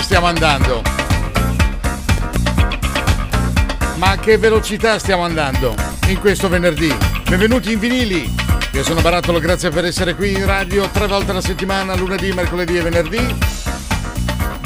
Stiamo andando? Ma che velocità stiamo andando in questo venerdì? Benvenuti in vinili. Io sono Barattolo, grazie per essere qui in radio tre volte alla settimana, lunedì, mercoledì e venerdì.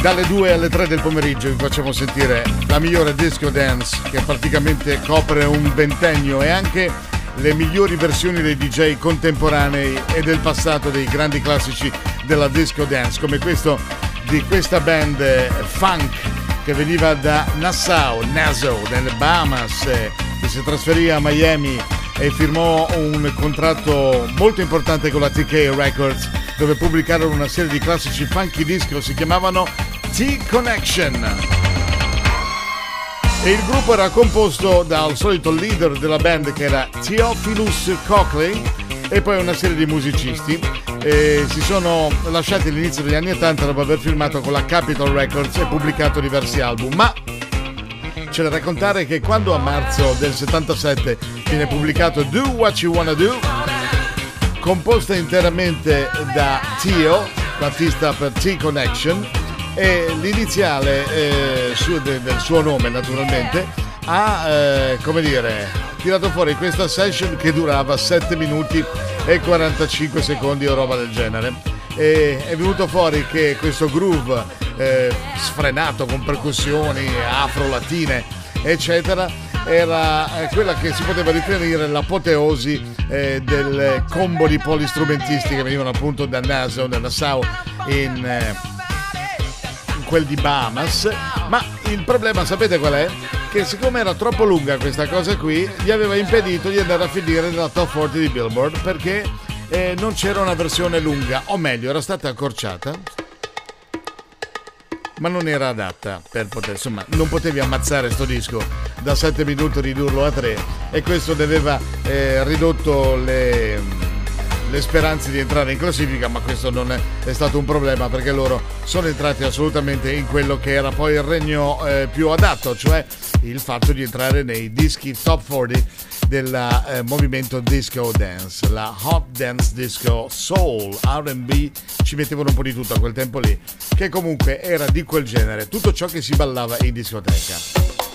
Dalle 2 alle 3 del pomeriggio vi facciamo sentire la migliore disco dance che praticamente copre un ventennio e anche le migliori versioni dei DJ contemporanei e del passato dei grandi classici della disco dance, come questo di questa band eh, funk che veniva da Nassau, Nassau, nelle Bahamas, eh, che si trasferì a Miami e firmò un contratto molto importante con la TK Records dove pubblicarono una serie di classici funky disco, si chiamavano T-Connection. E il gruppo era composto dal solito leader della band che era Theophilus Cochley e poi una serie di musicisti e si sono lasciati all'inizio degli anni 80 dopo aver firmato con la Capitol Records e pubblicato diversi album. Ma c'è da raccontare che quando a marzo del 77 viene pubblicato Do What You Wanna Do composta interamente da Tio, battista per T-Connection, e l'iniziale eh, su, de, del suo nome naturalmente ha, eh, come dire, tirato fuori questa session che durava 7 minuti e 45 secondi o roba del genere. E è venuto fuori che questo groove eh, sfrenato con percussioni afro-latine, eccetera, era eh, quella che si poteva riferire l'apoteosi eh, del combo di polistrumentisti che venivano appunto da Nassau, da Nassau in, eh, quel di Bahamas. Ma il problema sapete qual è? Che siccome era troppo lunga questa cosa qui, gli aveva impedito di andare a finire nella top 40 di Billboard perché eh, non c'era una versione lunga, o meglio, era stata accorciata ma non era adatta per poter, insomma, non potevi ammazzare sto disco da 7 minuti ridurlo a 3 e questo aveva eh, ridotto le, le, speranze di entrare in classifica, ma questo non è, è, stato un problema perché loro sono entrati assolutamente in quello che era poi il regno eh, più adatto, cioè il fatto di entrare nei dischi top 40 del eh, movimento disco dance, la hot dance disco soul, RB, ci mettevano un po' di tutto a quel tempo lì, che comunque era di quel genere, tutto ciò che si ballava in discoteca.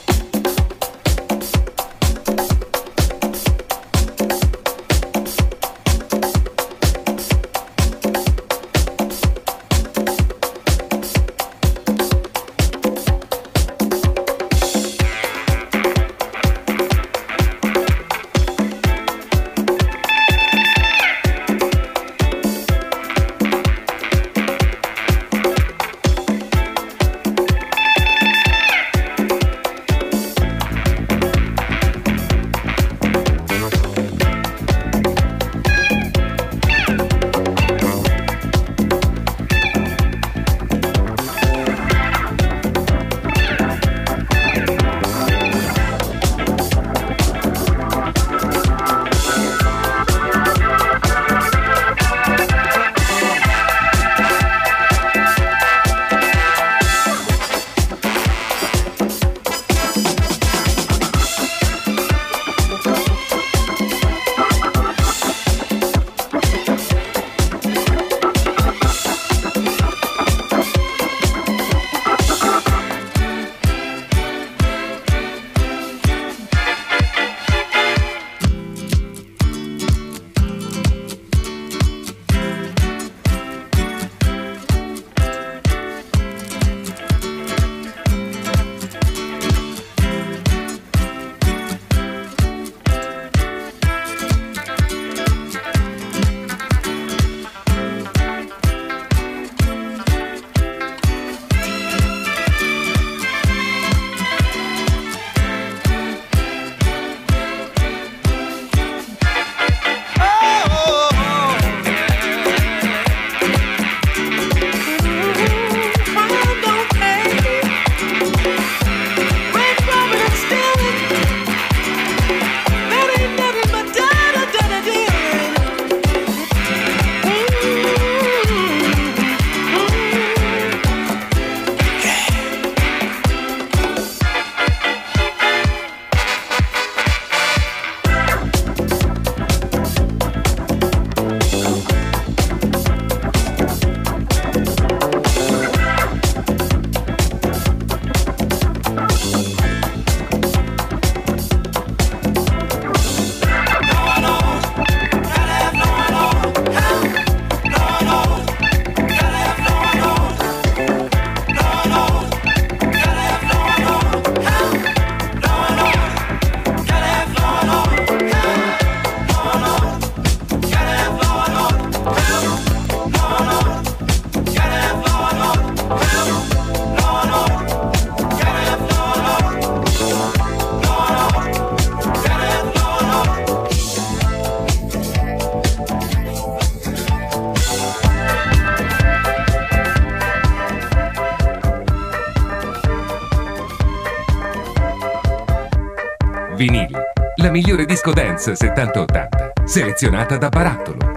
Migliore disco dance 70-80, selezionata da Barattolo.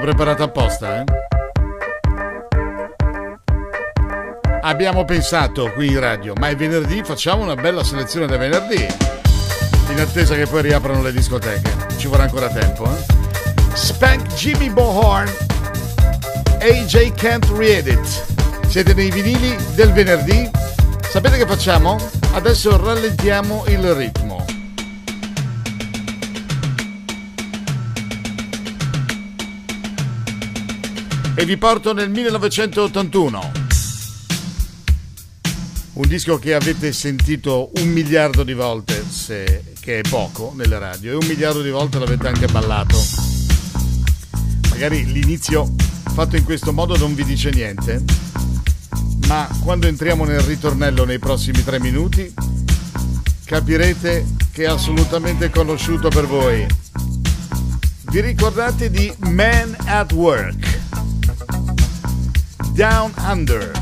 Preparata apposta, eh? Abbiamo pensato qui in radio, ma è venerdì, facciamo una bella selezione da venerdì. In attesa che poi riaprano le discoteche. Ci vorrà ancora tempo, eh? Spank Jimmy Bohorn AJ Can't Read It. Siete nei vinili del venerdì? Sapete che facciamo? Adesso rallentiamo il ritmo. Vi porto nel 1981. Un disco che avete sentito un miliardo di volte, se, che è poco nelle radio, e un miliardo di volte l'avete anche ballato. Magari l'inizio fatto in questo modo non vi dice niente, ma quando entriamo nel ritornello nei prossimi tre minuti capirete che è assolutamente conosciuto per voi. Vi ricordate di Man at Work? Down Under.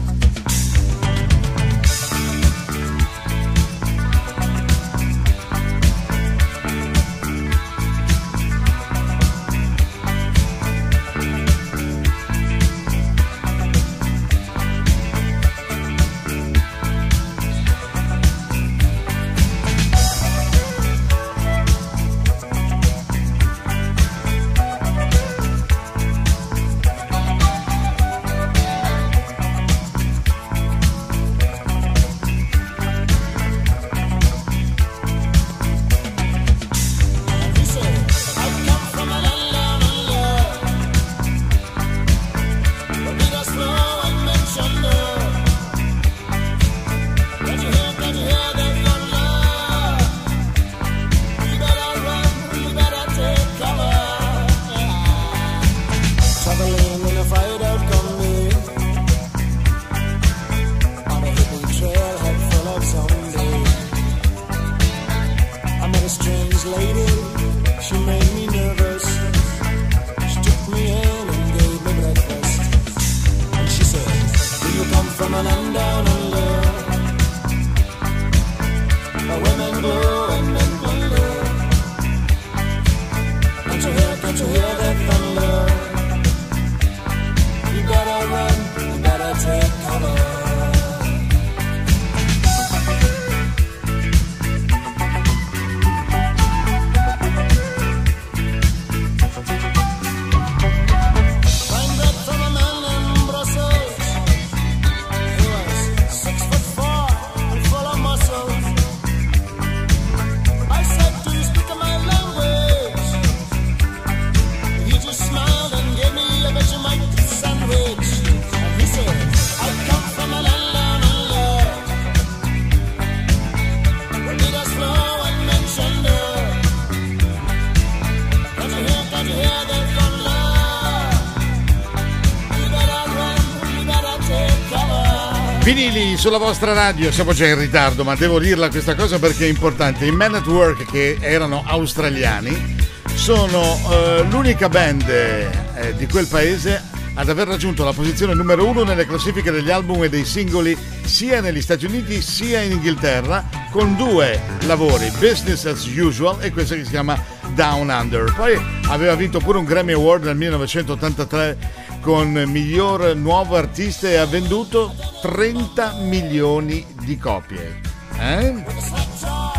Sulla vostra radio, siamo già in ritardo, ma devo dirla questa cosa perché è importante. I Men at Work, che erano australiani, sono eh, l'unica band eh, di quel paese ad aver raggiunto la posizione numero uno nelle classifiche degli album e dei singoli sia negli Stati Uniti sia in Inghilterra con due lavori, Business as Usual e questo che si chiama Down Under. Poi aveva vinto pure un Grammy Award nel 1983 con miglior nuovo artista e ha venduto 30 milioni di copie. Eh?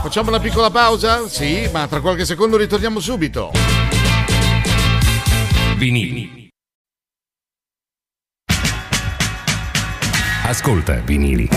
Facciamo una piccola pausa? Sì, ma tra qualche secondo ritorniamo subito. Vinili. Ascolta, vinili.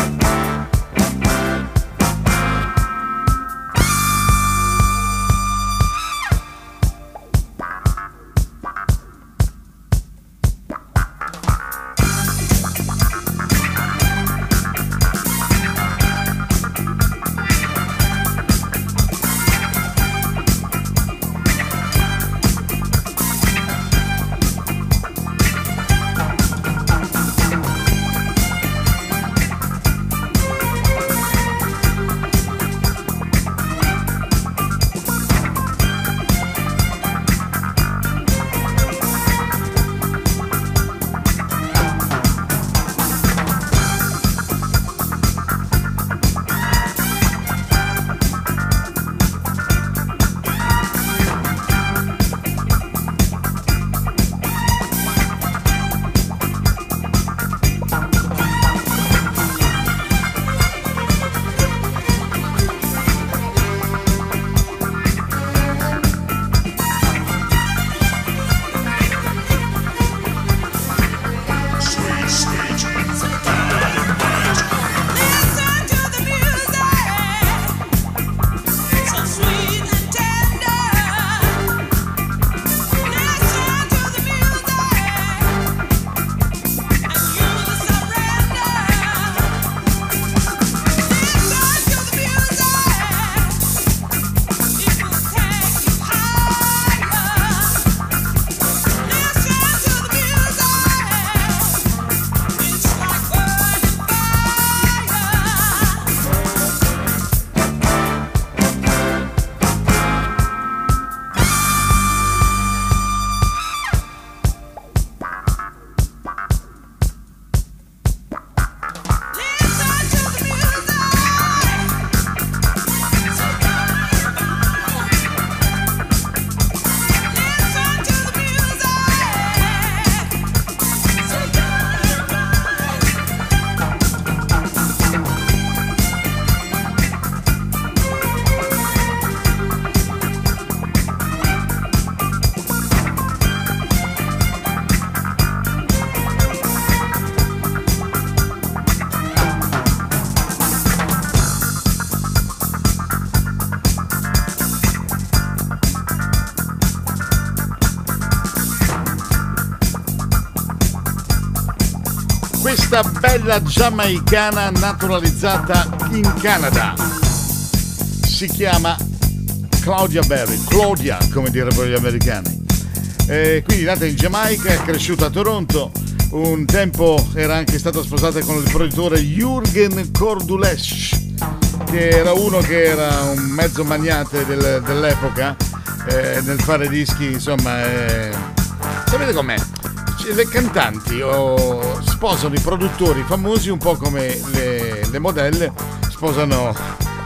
Bella giamaicana naturalizzata in Canada. Si chiama Claudia Berry, Claudia come direbbero gli americani. E quindi nata in Giamaica, è cresciuta a Toronto, un tempo era anche stata sposata con il produttore Jürgen Cordulesch, che era uno che era un mezzo magnate del, dell'epoca eh, nel fare dischi, insomma... Eh, sapete com'è? Le cantanti oh, sposano i produttori famosi un po' come le, le modelle sposano,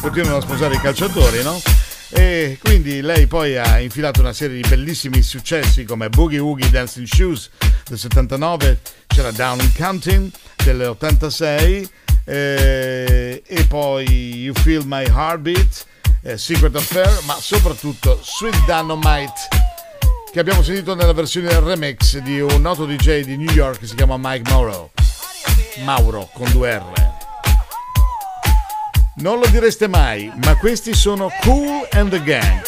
continuano a sposare i calciatori, no? E quindi lei poi ha infilato una serie di bellissimi successi come Boogie Woogie Dancing Shoes del 79, c'era Down in Counting dell'86 eh, e poi You Feel My Heartbeat, eh, Secret Affair, ma soprattutto Sweet Dynamite che abbiamo sentito nella versione remix di un noto DJ di New York che si chiama Mike Mauro. Mauro con due R. Non lo direste mai, ma questi sono Cool and the Gang.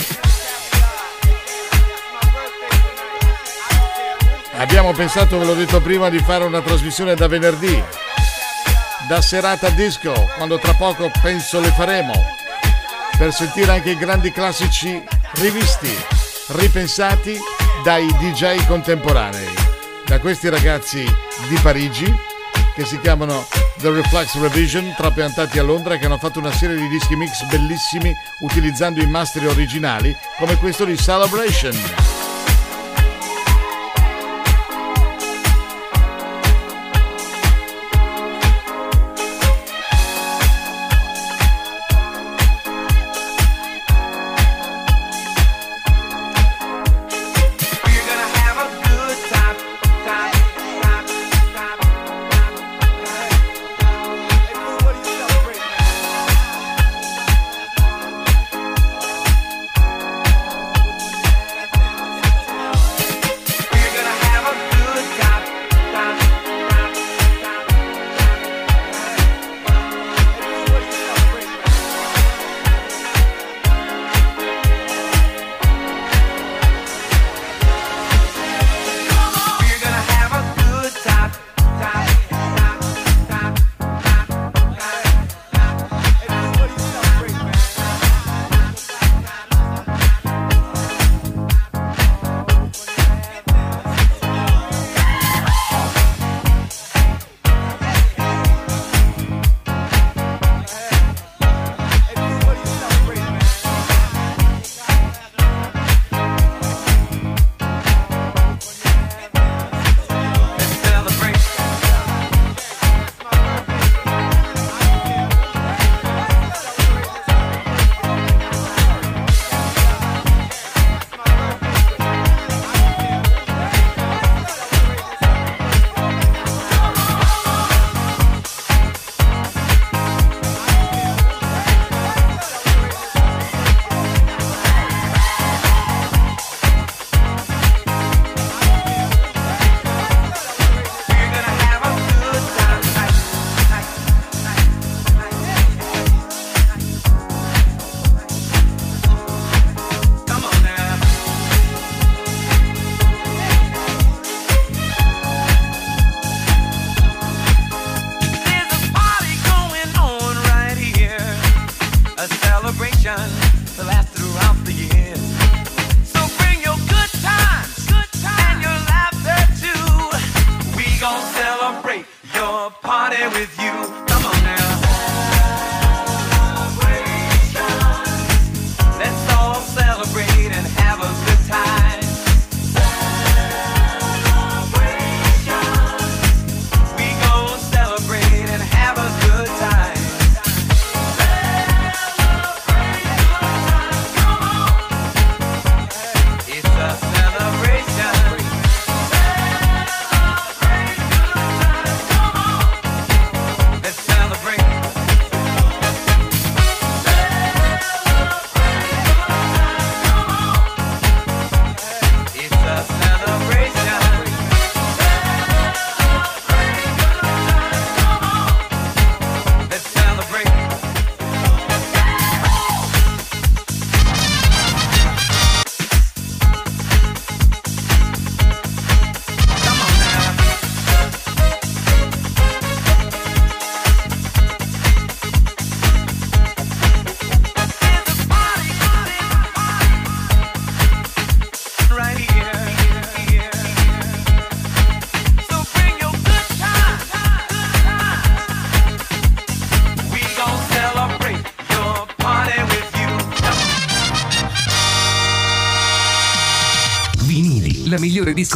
Abbiamo pensato, ve l'ho detto prima, di fare una trasmissione da venerdì, da serata disco, quando tra poco penso le faremo, per sentire anche i grandi classici rivisti, ripensati dai DJ contemporanei, da questi ragazzi di Parigi che si chiamano The Reflex Revision, trapiantati a Londra, che hanno fatto una serie di dischi mix bellissimi utilizzando i masteri originali, come questo di Celebration.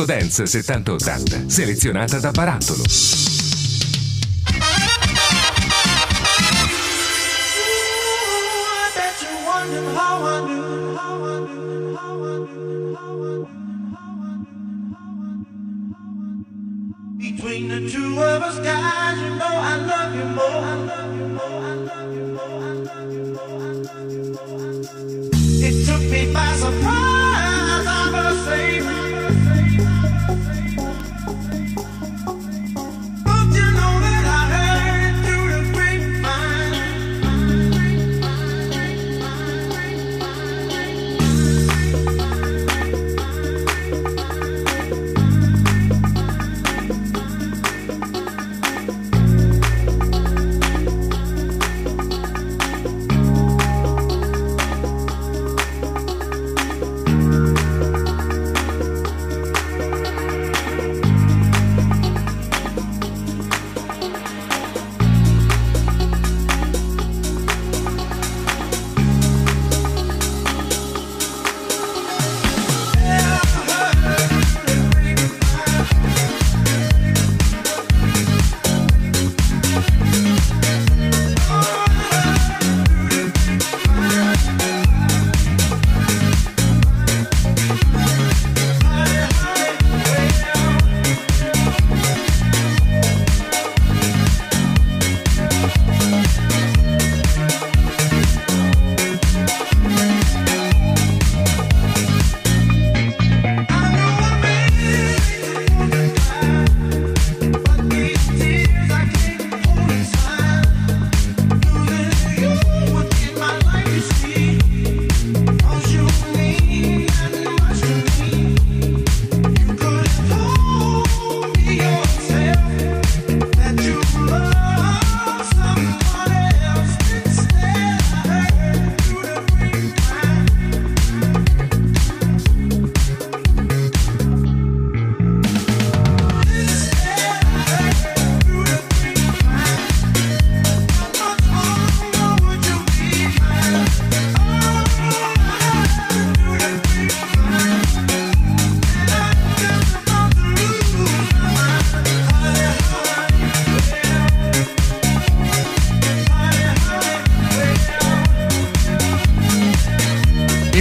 Disco dance 70-80, selezionata da Barattolo.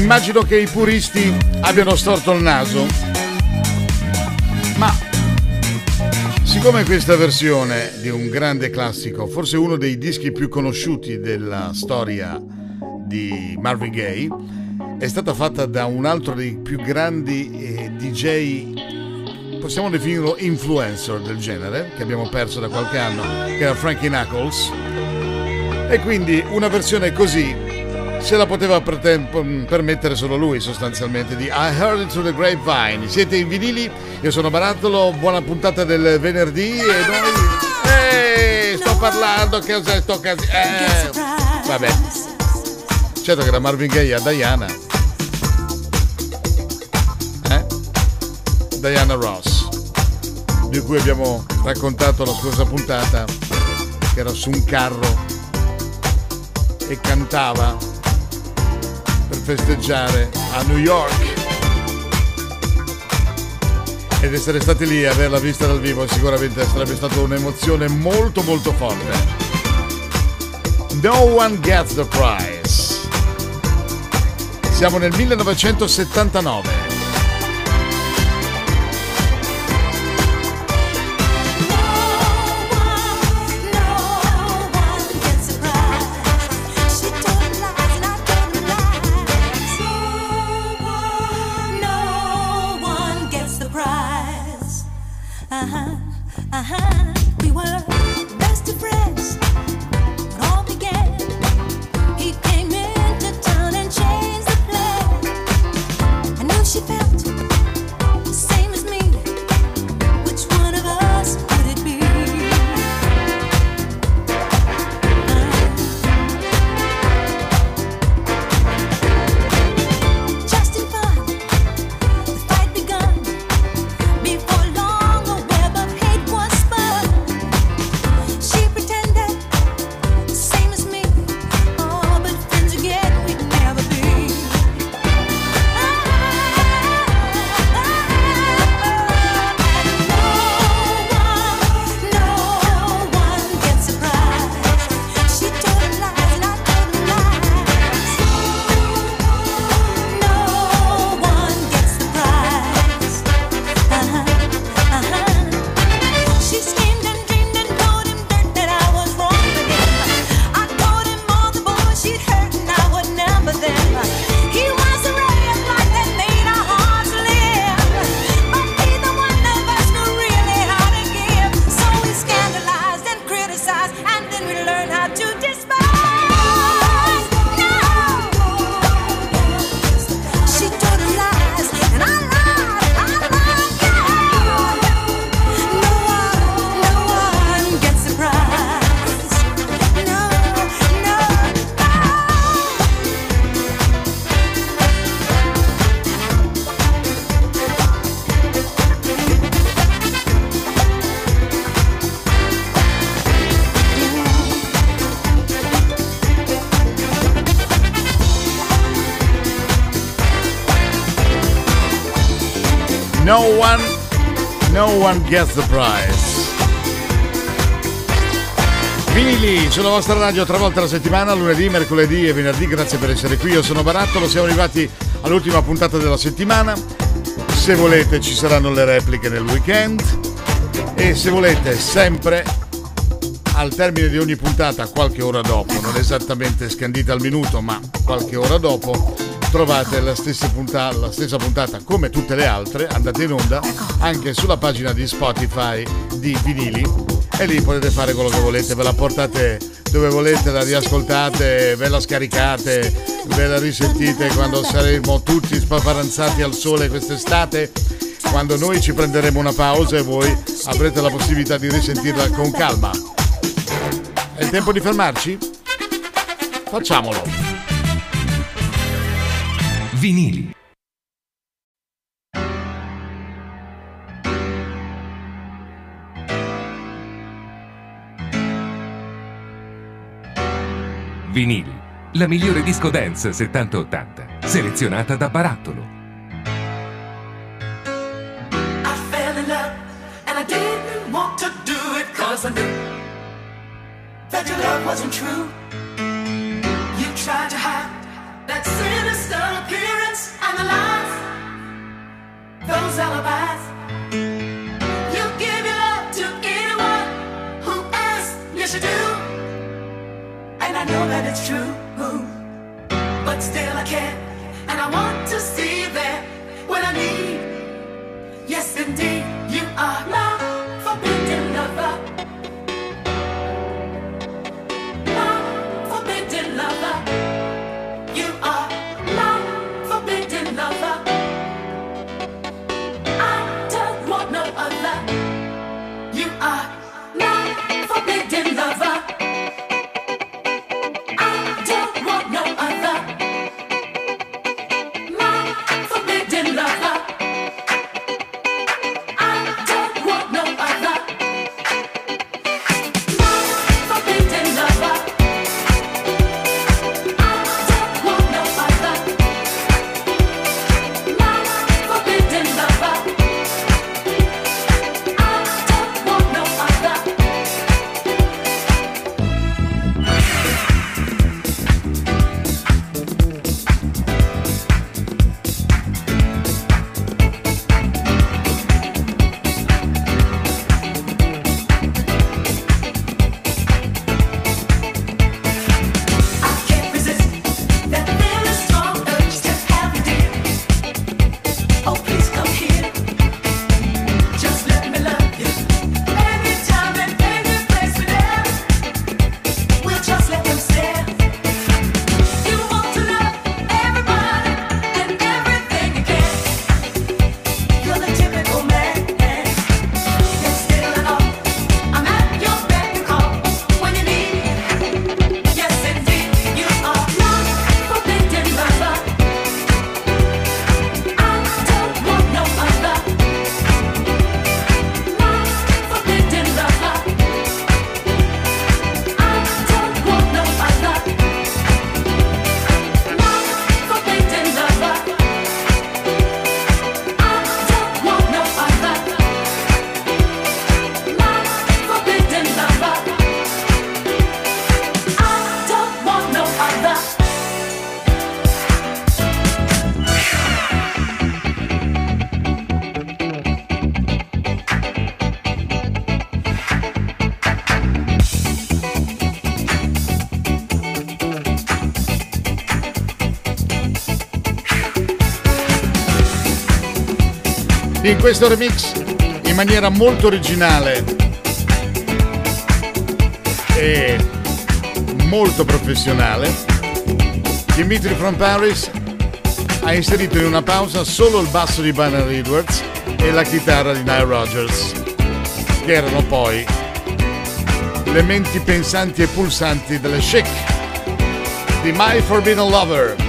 Immagino che i puristi abbiano storto il naso, ma siccome questa versione di un grande classico, forse uno dei dischi più conosciuti della storia di Marvin Gaye, è stata fatta da un altro dei più grandi eh, DJ, possiamo definirlo influencer del genere, che abbiamo perso da qualche anno, che era Frankie Knuckles. E quindi una versione così se la poteva permettere solo lui sostanzialmente di I Heard It Through the Grapevine. Siete in vinili, io sono Barattolo, buona puntata del venerdì e noi... Ehi, sto parlando, che cosa sto casi... Eh, vabbè. Certo che da Marvin Gaye a Diana. Eh? Diana Ross, di cui abbiamo raccontato la scorsa puntata, che era su un carro e cantava festeggiare a New York. Ed essere stati lì e averla vista dal vivo sicuramente sarebbe stata un'emozione molto molto forte. No one gets the prize. Siamo nel 1979. One gets the prize. Vinili sulla vostra radio tre volte alla settimana, lunedì, mercoledì e venerdì. Grazie per essere qui. Io sono Barattolo, siamo arrivati all'ultima puntata della settimana. Se volete ci saranno le repliche nel weekend e se volete sempre al termine di ogni puntata, qualche ora dopo, non esattamente scandita al minuto, ma qualche ora dopo, trovate la stessa, puntata, la stessa puntata come tutte le altre, andate in onda anche sulla pagina di Spotify di Vinili e lì potete fare quello che volete, ve la portate dove volete, la riascoltate, ve la scaricate, ve la risentite quando saremo tutti spaparanzati al sole quest'estate, quando noi ci prenderemo una pausa e voi avrete la possibilità di risentirla con calma. È il tempo di fermarci? Facciamolo! Vinili Vinili, la migliore disco dance 70-80, selezionata da Barattolo. I knew that your love wasn't true. The lies, those alibis. You give your love to anyone who asks, do. And I know that it's true. But still I can't. And I want to see there when I need. Yes, indeed, you are my in questo remix in maniera molto originale. E molto professionale. Dimitri from Paris ha inserito in una pausa solo il basso di Banner Edwards e la chitarra di Nile Rogers che erano poi le menti pensanti e pulsanti delle Chic di My Forbidden Lover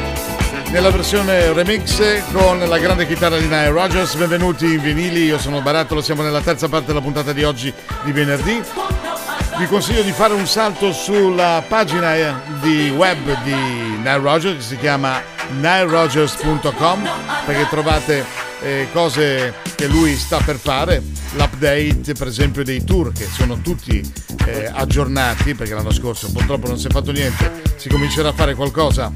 nella versione remix con la grande chitarra di Nile Rogers. Benvenuti in vinili, io sono Barattolo, siamo nella terza parte della puntata di oggi di venerdì. Vi consiglio di fare un salto sulla pagina di web di Nile Rogers che si chiama nilerogers.com perché trovate eh, cose che lui sta per fare, l'update per esempio dei tour che sono tutti eh, aggiornati perché l'anno scorso purtroppo non si è fatto niente, si comincerà a fare qualcosa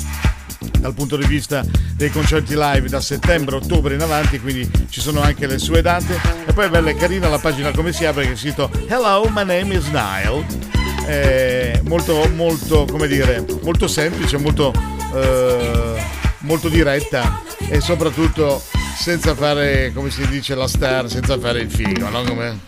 dal punto di vista dei concerti live da settembre, ottobre in avanti, quindi ci sono anche le sue date. E poi è bella e carina la pagina come si apre che è scritto Hello, my name is Nile. È molto, molto, come dire, molto semplice, molto, eh, molto diretta e soprattutto senza fare, come si dice, la star, senza fare il figo, no? Come...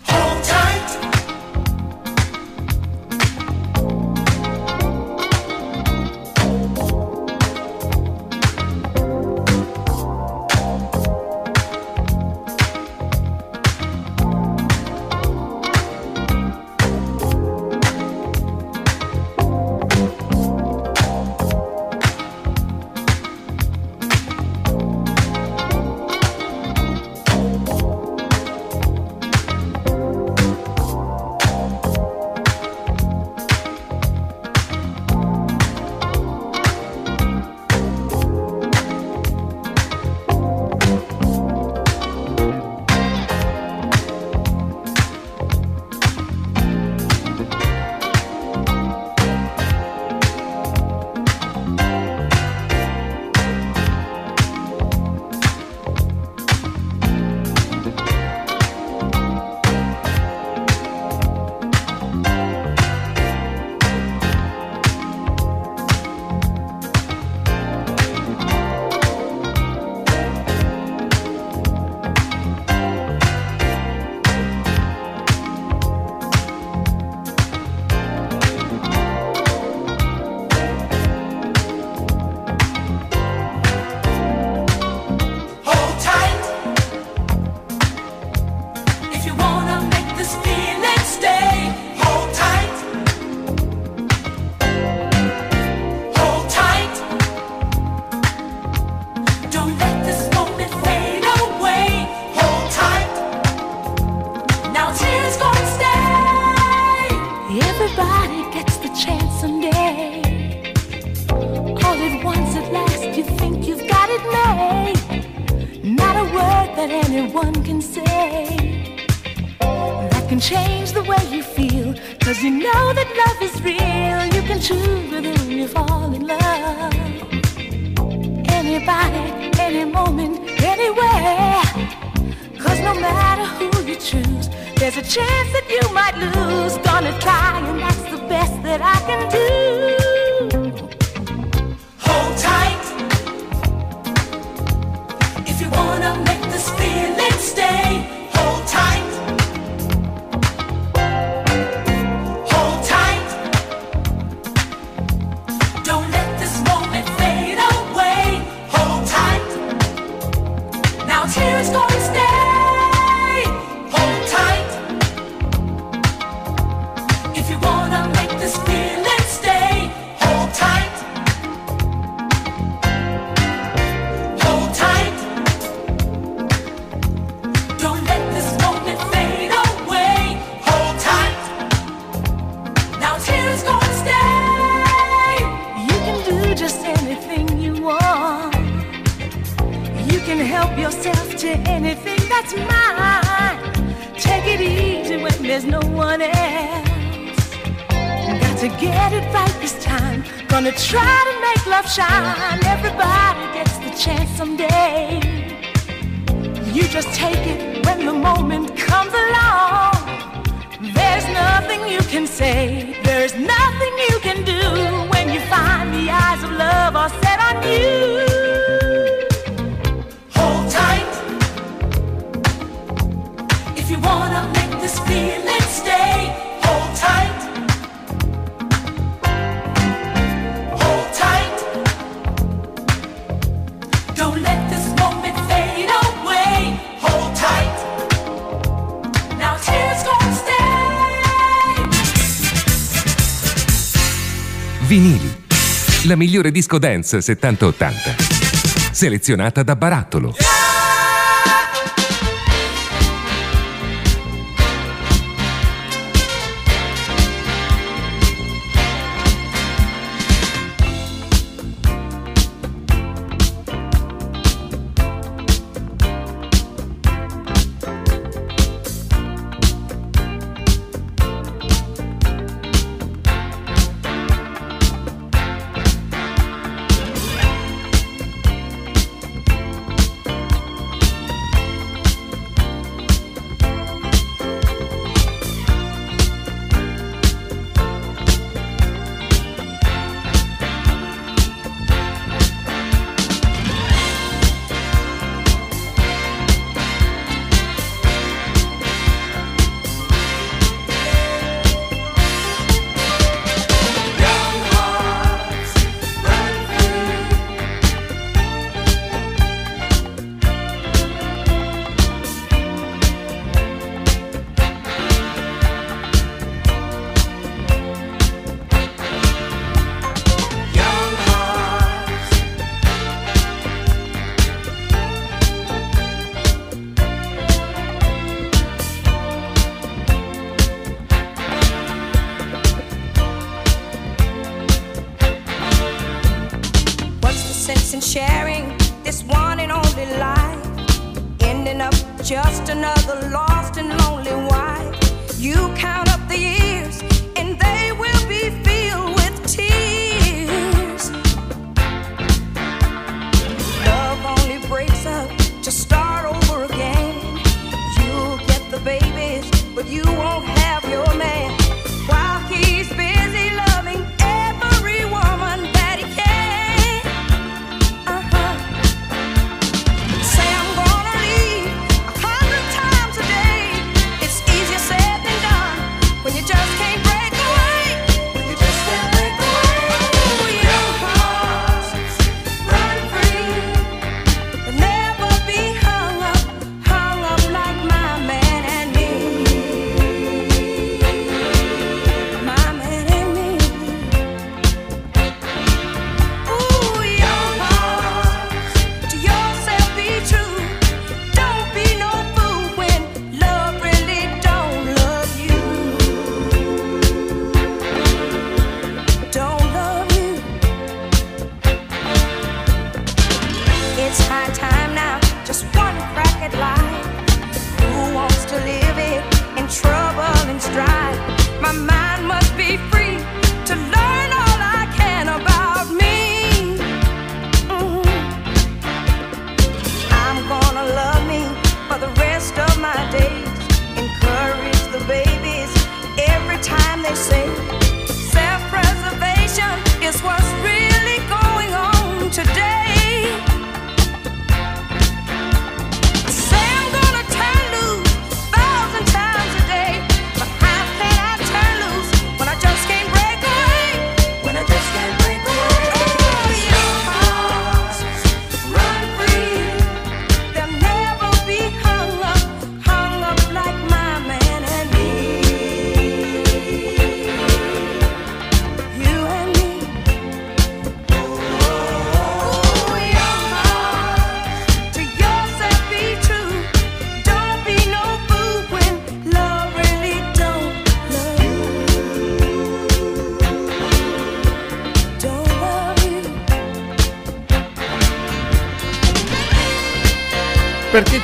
There's a chance that you might lose. Gonna try, and that's the best that I can do. La migliore disco dance 70-80. Selezionata da Barattolo.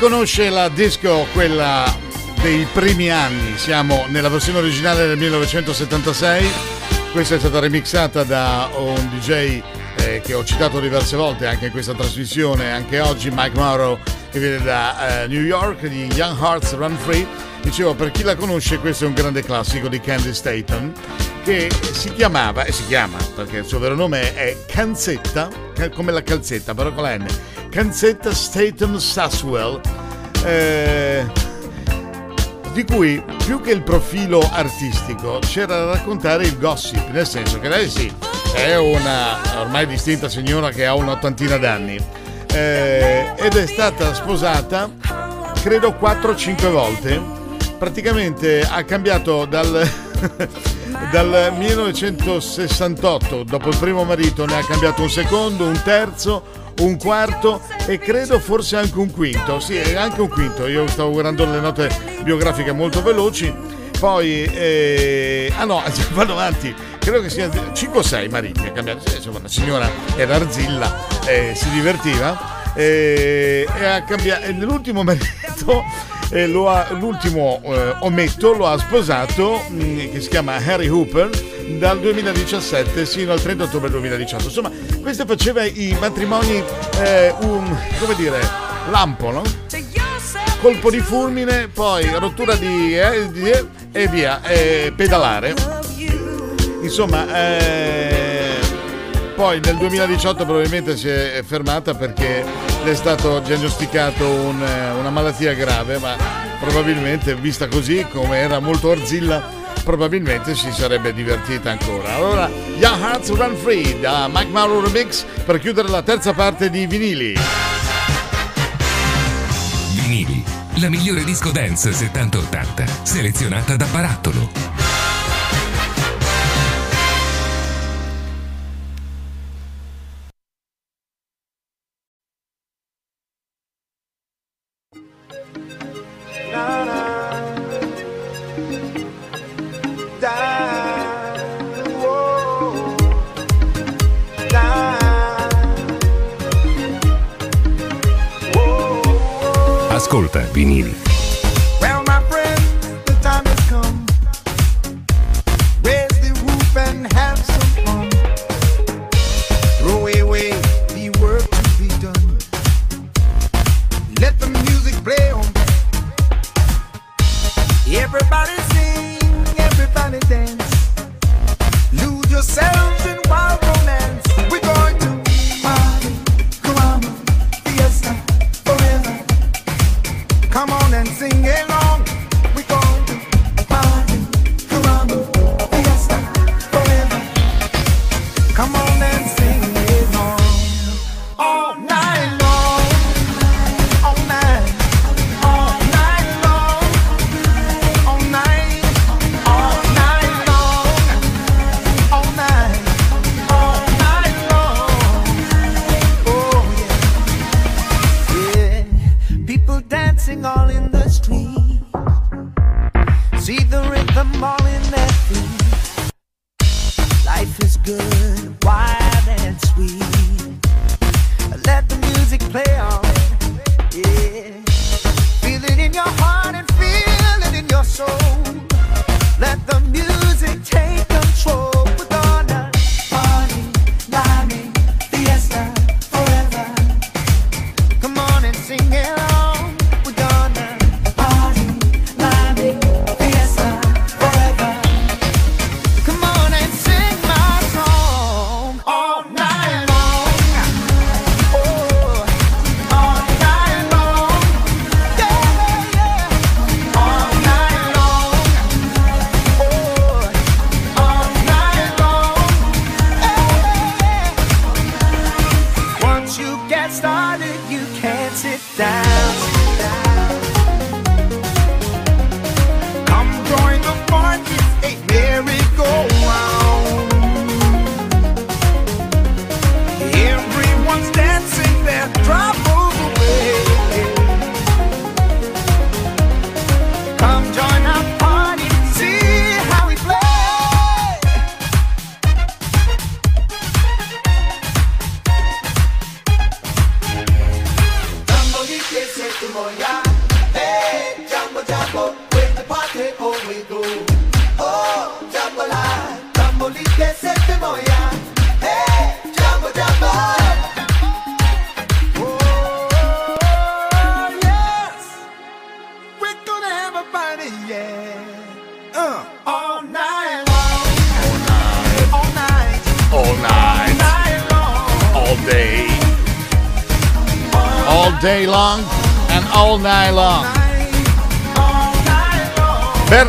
Conosce la disco, quella dei primi anni, siamo nella versione originale del 1976, questa è stata remixata da un DJ eh, che ho citato diverse volte anche in questa trasmissione, anche oggi Mike Morrow che viene da eh, New York, di Young Hearts Run Free. Dicevo, per chi la conosce, questo è un grande classico di Candy Staton che si chiamava, e si chiama perché il suo vero nome è Canzetta, come la calzetta, però con la N canzetta Statham Saswell, eh, di cui più che il profilo artistico c'era da raccontare il gossip, nel senso che lei sì, è una ormai distinta signora che ha un'ottantina d'anni eh, ed è stata sposata credo 4-5 volte, praticamente ha cambiato dal... dal 1968, dopo il primo marito ne ha cambiato un secondo, un terzo, un quarto e credo forse anche un quinto. Sì, anche un quinto. Io stavo guardando le note biografiche molto veloci. Poi, eh, ah no, vado avanti. Credo che sia 5 o 6 mariti. Ha cambiato. Insomma, la signora era arzilla, eh, si divertiva. Eh, e ha cambiato. L'ultimo marito eh, ha, l'ultimo eh, ometto lo ha sposato mh, mm, che si chiama Harry Hooper dal 2017 sino al 30 ottobre 2018 insomma questo faceva i matrimoni eh, un come dire lampo no? colpo di fulmine poi rottura di, eh, di e via pedalare insomma eh, poi nel 2018 probabilmente si è fermata perché le è stato diagnosticato un, eh, una malattia grave, ma probabilmente vista così come era molto arzilla probabilmente si sarebbe divertita ancora. Allora, Young Hearts Run Free da Mike Mauro Remix per chiudere la terza parte di vinili. Vinili, la migliore disco dance 70-80, selezionata da Barattolo. them all in their feet. Life is good.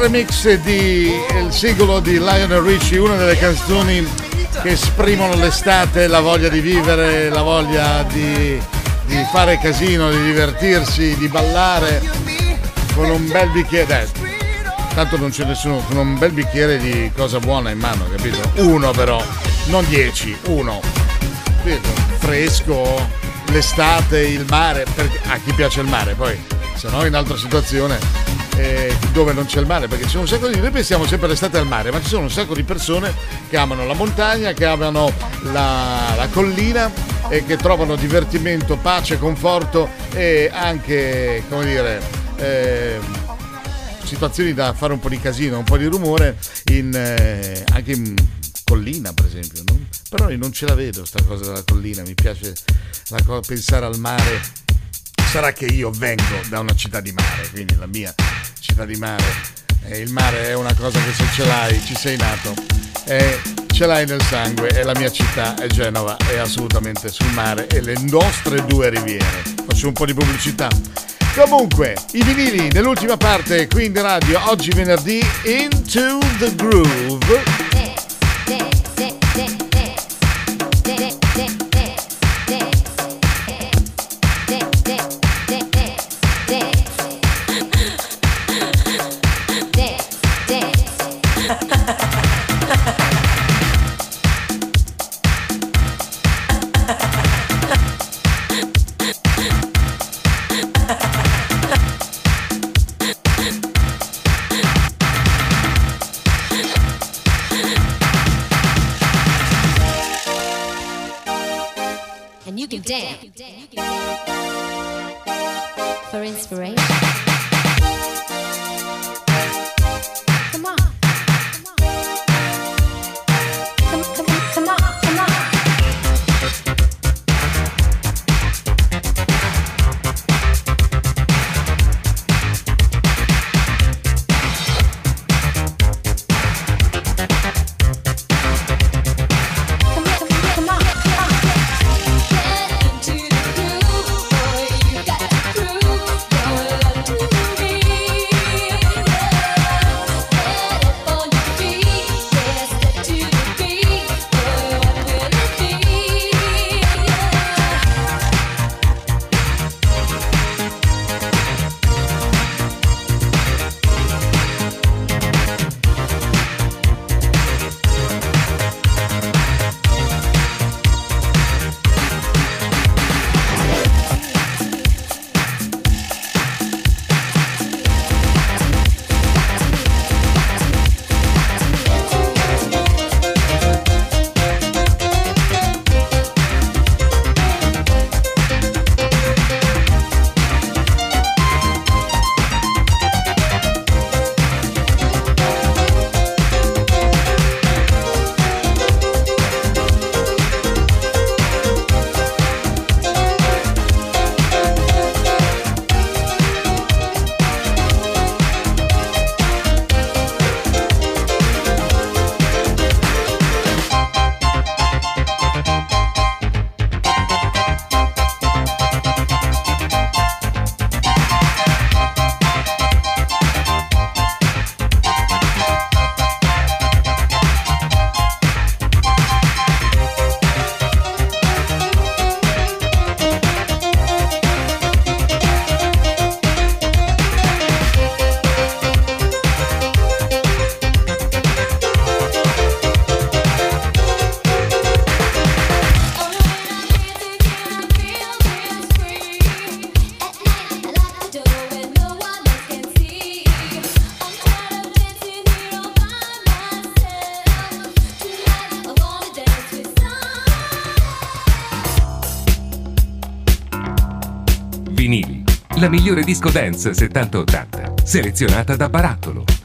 Remix di il singolo di Lionel Richie, una delle canzoni che esprimono l'estate, la voglia di vivere, la voglia di, di fare casino, di divertirsi, di ballare con un bel bicchiere. tanto non c'è nessuno con un bel bicchiere di cosa buona in mano, capito? Uno però, non dieci, uno. Capito? Fresco, l'estate, il mare, a chi piace il mare, poi se no in altra situazione eh, dove non c'è il mare, perché c'è un sacco di... Noi pensiamo sempre all'estate al mare, ma ci sono un sacco di persone che amano la montagna, che amano la, la collina e che trovano divertimento, pace, conforto e anche, come dire, eh, situazioni da fare un po' di casino, un po' di rumore in, eh, anche in collina per esempio, no? Però io non ce la vedo sta cosa della collina, mi piace cosa, pensare al mare sarà che io vengo da una città di mare, quindi la mia città di mare. E il mare è una cosa che se ce l'hai, ci sei nato, e ce l'hai nel sangue e la mia città è Genova, è assolutamente sul mare e le nostre due riviere. Faccio un po' di pubblicità. Comunque, i vinili nell'ultima parte qui in radio, oggi venerdì, Into the Groove. for inspiration. Disco dance 70-80, selezionata da Barattolo.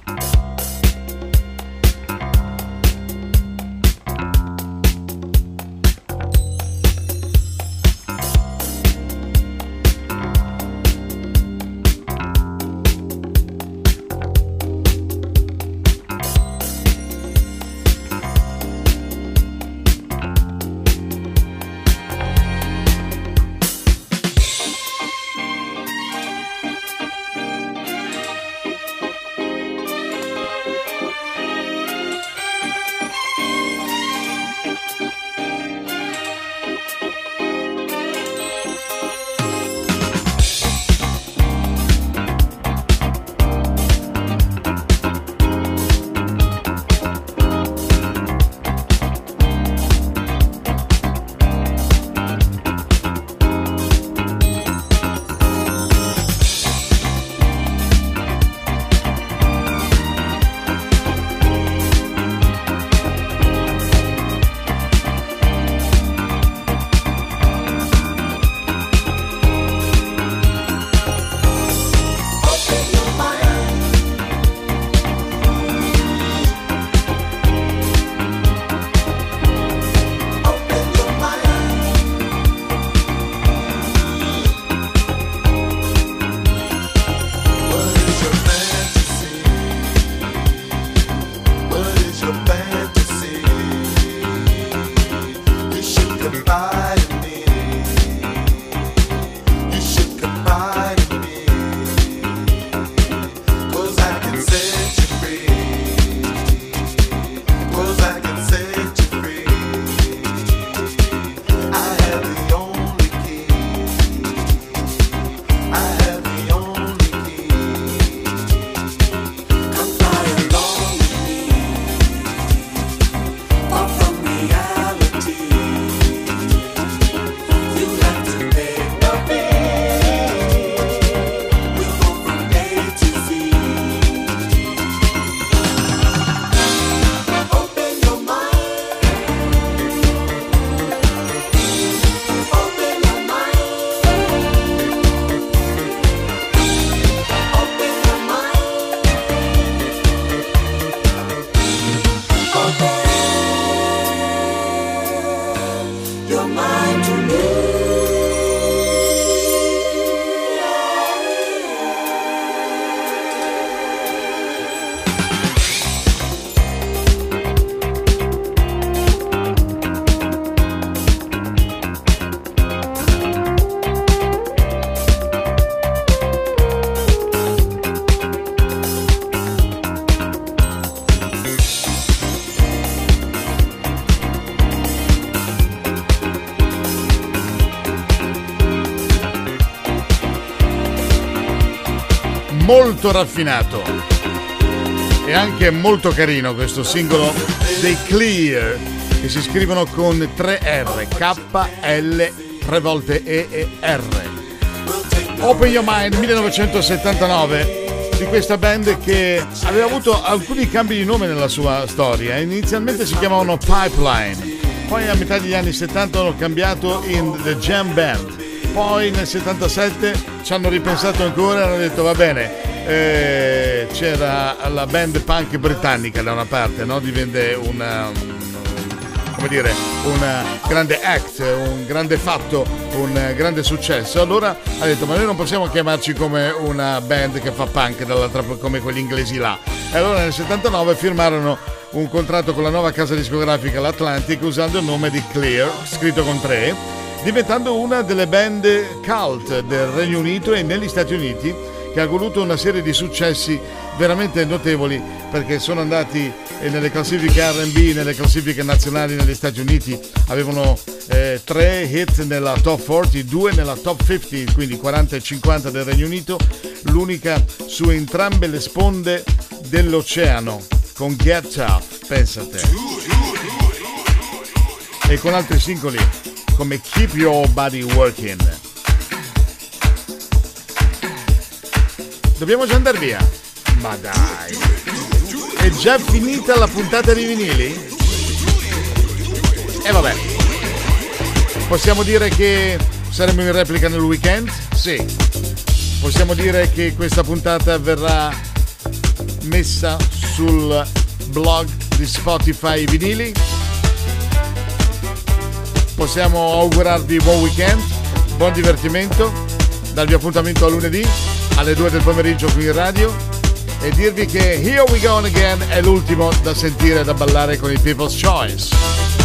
Molto raffinato e anche molto carino questo singolo dei Clear che si scrivono con 3 R, K, L, 3 volte E e R. Open Your Mind 1979 di questa band che aveva avuto alcuni cambi di nome nella sua storia. Inizialmente si chiamavano Pipeline, poi a metà degli anni 70 hanno cambiato in The Jam Band, poi nel 77 ci hanno ripensato ancora e hanno detto va bene, eh, c'era la band punk britannica da una parte, no? divenne una, come dire, un grande act, un grande fatto, un grande successo. Allora ha detto ma noi non possiamo chiamarci come una band che fa punk dall'altra come quelli inglesi là. E allora nel 79 firmarono un contratto con la nuova casa discografica l'Atlantic usando il nome di Clear, scritto con tre, diventando una delle band cult del Regno Unito e negli Stati Uniti che ha goduto una serie di successi veramente notevoli perché sono andati nelle classifiche RB, nelle classifiche nazionali negli Stati Uniti, avevano eh, tre hit nella top 40, due nella top 50, quindi 40 e 50 del Regno Unito, l'unica su entrambe le sponde dell'oceano con Get Tough, pensate. E con altri singoli come Keep Your Body Working. Dobbiamo già andare via? Ma dai! È già finita la puntata di vinili? E vabbè. Possiamo dire che saremo in replica nel weekend? Sì. Possiamo dire che questa puntata verrà messa sul blog di Spotify vinili. Possiamo augurarvi buon weekend, buon divertimento, darvi appuntamento a lunedì alle 2 del pomeriggio qui in radio e dirvi che Here We Go Again è l'ultimo da sentire e da ballare con i People's Choice.